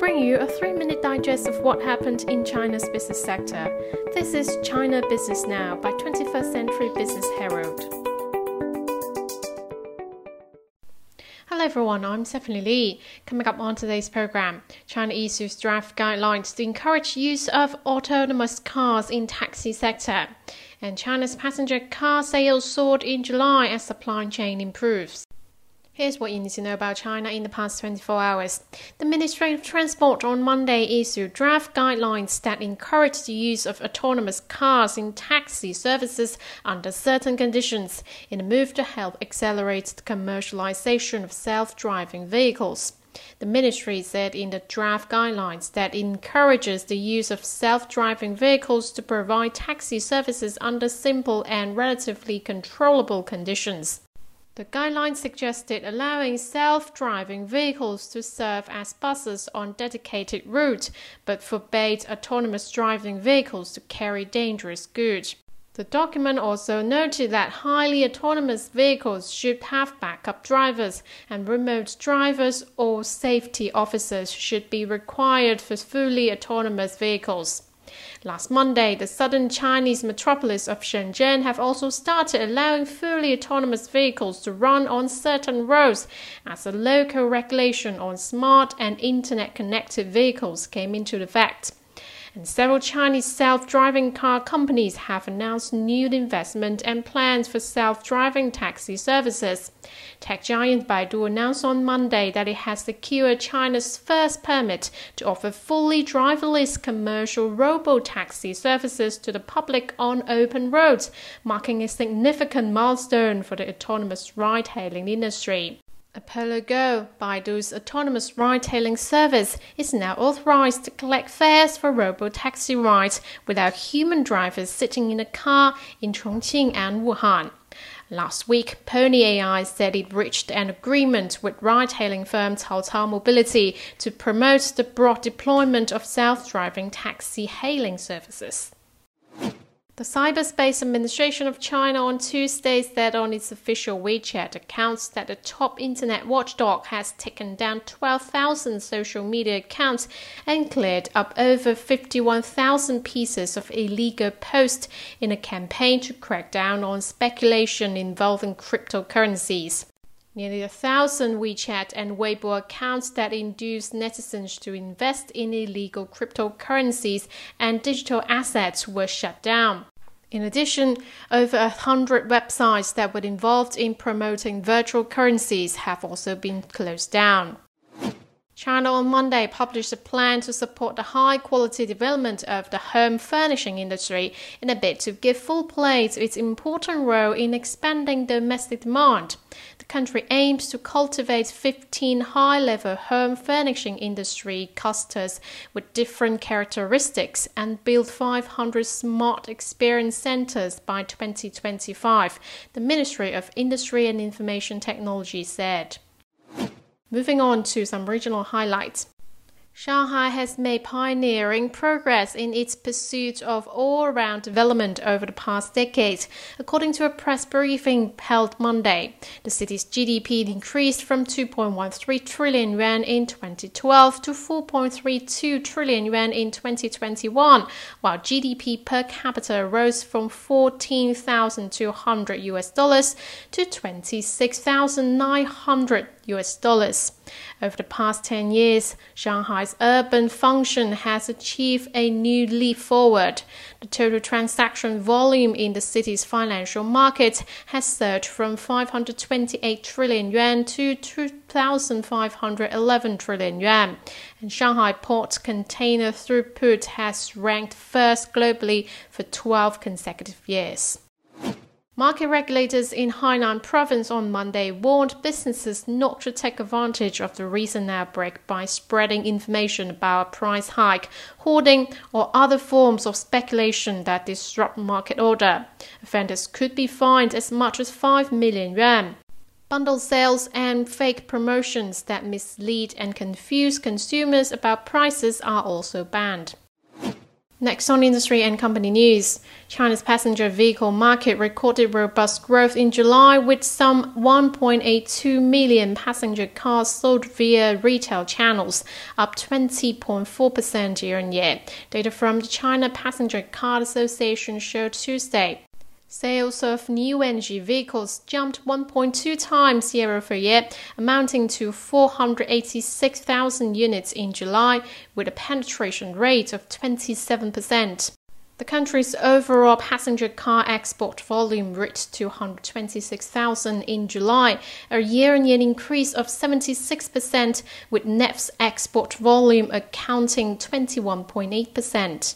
bring you a three minute digest of what happened in China's business sector. This is China Business Now by 21st Century Business Herald. Hello everyone, I'm Stephanie Lee. Coming up on today's program, China issues draft guidelines to encourage use of autonomous cars in taxi sector. And China's passenger car sales soared in July as supply chain improves. Here's what you need to know about China in the past 24 hours. The Ministry of Transport on Monday issued draft guidelines that encourage the use of autonomous cars in taxi services under certain conditions in a move to help accelerate the commercialization of self driving vehicles. The ministry said in the draft guidelines that encourages the use of self driving vehicles to provide taxi services under simple and relatively controllable conditions. The guidelines suggested allowing self-driving vehicles to serve as buses on dedicated routes, but forbade autonomous driving vehicles to carry dangerous goods. The document also noted that highly autonomous vehicles should have backup drivers, and remote drivers or safety officers should be required for fully autonomous vehicles. Last Monday, the southern Chinese metropolis of Shenzhen have also started allowing fully autonomous vehicles to run on certain roads as a local regulation on smart and internet connected vehicles came into effect and several Chinese self-driving car companies have announced new investment and plans for self-driving taxi services. Tech giant Baidu announced on Monday that it has secured China's first permit to offer fully driverless commercial robo-taxi services to the public on open roads, marking a significant milestone for the autonomous ride-hailing industry. Apollo Go, Baidu's autonomous ride-hailing service, is now authorized to collect fares for robo-taxi rides without human drivers sitting in a car in Chongqing and Wuhan. Last week, Pony AI said it reached an agreement with ride-hailing firm Cao Mobility to promote the broad deployment of self-driving taxi hailing services. The Cyberspace Administration of China on Tuesday said on its official WeChat accounts that the top internet watchdog has taken down 12,000 social media accounts and cleared up over 51,000 pieces of illegal posts in a campaign to crack down on speculation involving cryptocurrencies. Nearly a thousand WeChat and Weibo accounts that induced netizens to invest in illegal cryptocurrencies and digital assets were shut down. In addition, over a hundred websites that were involved in promoting virtual currencies have also been closed down. China on Monday published a plan to support the high quality development of the home furnishing industry in a bid to give full play to its important role in expanding domestic demand. The country aims to cultivate 15 high level home furnishing industry clusters with different characteristics and build 500 smart experience centers by 2025, the Ministry of Industry and Information Technology said. Moving on to some regional highlights. Shanghai has made pioneering progress in its pursuit of all round development over the past decade, according to a press briefing held Monday. The city's GDP increased from 2.13 trillion yuan in 2012 to 4.32 trillion yuan in 2021, while GDP per capita rose from 14,200 US dollars to 26,900 US dollars. Over the past 10 years, Shanghai's urban function has achieved a new leap forward. The total transaction volume in the city's financial market has surged from 528 trillion yuan to 2,511 trillion yuan. And Shanghai port container throughput has ranked first globally for 12 consecutive years. Market regulators in Hainan province on Monday warned businesses not to take advantage of the recent outbreak by spreading information about a price hike, hoarding, or other forms of speculation that disrupt market order. Offenders could be fined as much as 5 million yuan. Bundle sales and fake promotions that mislead and confuse consumers about prices are also banned. Next on industry and company news, China's passenger vehicle market recorded robust growth in July with some 1.82 million passenger cars sold via retail channels, up 20.4% year on year. Data from the China Passenger Car Association showed Tuesday. Sales of new energy vehicles jumped 1.2 times year over year, amounting to 486,000 units in July, with a penetration rate of 27%. The country's overall passenger car export volume reached 226,000 in July, a year on year increase of 76%, with NEV's export volume accounting 21.8%.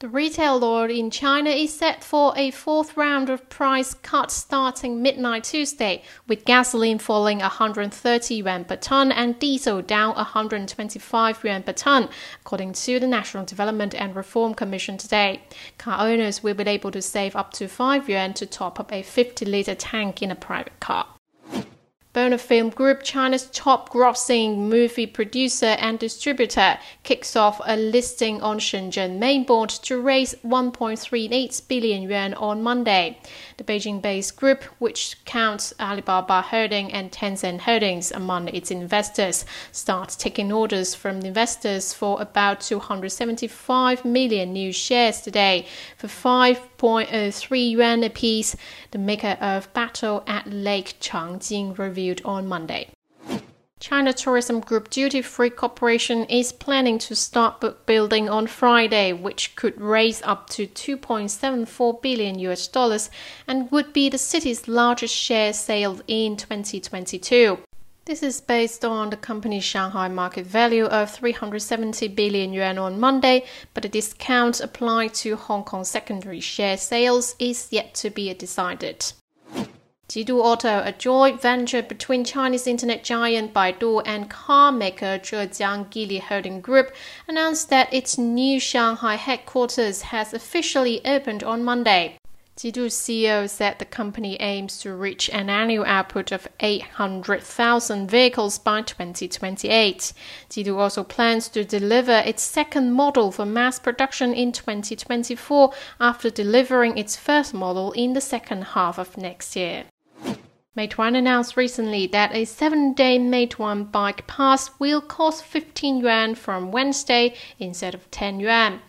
The retail lord in China is set for a fourth round of price cuts starting midnight Tuesday, with gasoline falling 130 yuan per ton and diesel down 125 yuan per ton, according to the National Development and Reform Commission today. Car owners will be able to save up to 5 yuan to top up a 50 liter tank in a private car. Bona Film Group, China's top grossing movie producer and distributor, kicks off a listing on Shenzhen main board to raise 1.38 billion yuan on Monday. The Beijing based group, which counts Alibaba Holding and Tencent Holdings among its investors, starts taking orders from investors for about 275 million new shares today for 5.03 uh, yuan apiece. The maker of Battle at Lake Changjin reviewed on Monday. China Tourism Group Duty Free Corporation is planning to start book building on Friday, which could raise up to 2.74 billion US dollars and would be the city's largest share sale in 2022. This is based on the company's Shanghai market value of 370 billion yuan on Monday, but the discount applied to Hong Kong secondary share sales is yet to be decided. Jidu Auto, a joint venture between Chinese internet giant Baidu and car maker Zhejiang Geely Holding Group, announced that its new Shanghai headquarters has officially opened on Monday. Jidu CEO said the company aims to reach an annual output of 800,000 vehicles by 2028. Jidu also plans to deliver its second model for mass production in 2024 after delivering its first model in the second half of next year. Meituan announced recently that a seven day Meituan Bike Pass will cost 15 yuan from Wednesday instead of 10 yuan.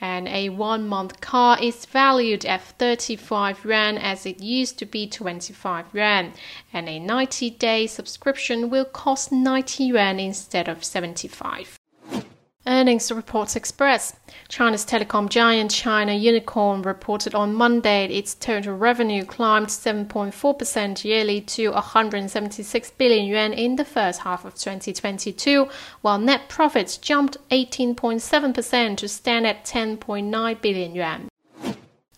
And a one month car is valued at 35 yuan as it used to be 25 yuan. And a 90 day subscription will cost 90 yuan instead of 75. Earnings reports express. China's telecom giant China Unicom reported on Monday its total revenue climbed 7.4% yearly to 176 billion yuan in the first half of 2022, while net profits jumped 18.7% to stand at 10.9 billion yuan.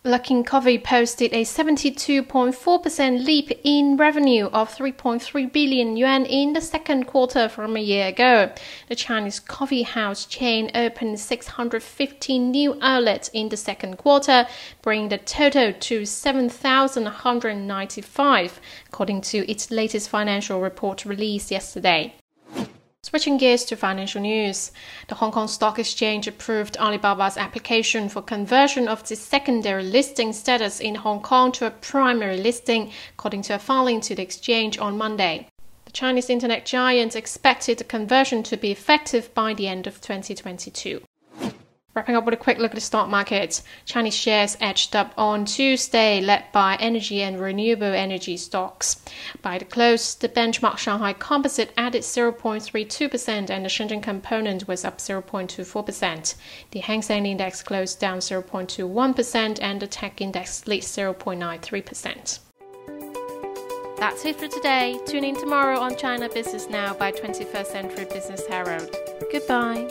Luckin Coffee posted a 72.4% leap in revenue of 3.3 billion yuan in the second quarter from a year ago. The Chinese coffee house chain opened 615 new outlets in the second quarter, bringing the total to 7,195, according to its latest financial report released yesterday. Switching gears to financial news, the Hong Kong Stock Exchange approved Alibaba's application for conversion of its secondary listing status in Hong Kong to a primary listing, according to a filing to the exchange on Monday. The Chinese internet giant expected the conversion to be effective by the end of 2022. Wrapping up with a quick look at the stock market. Chinese shares edged up on Tuesday, led by energy and renewable energy stocks. By the close, the benchmark Shanghai Composite added 0.32% and the Shenzhen Component was up 0.24%. The Hang Seng Index closed down 0.21% and the Tech Index slid 0.93%. That's it for today. Tune in tomorrow on China Business Now by 21st Century Business Herald. Goodbye.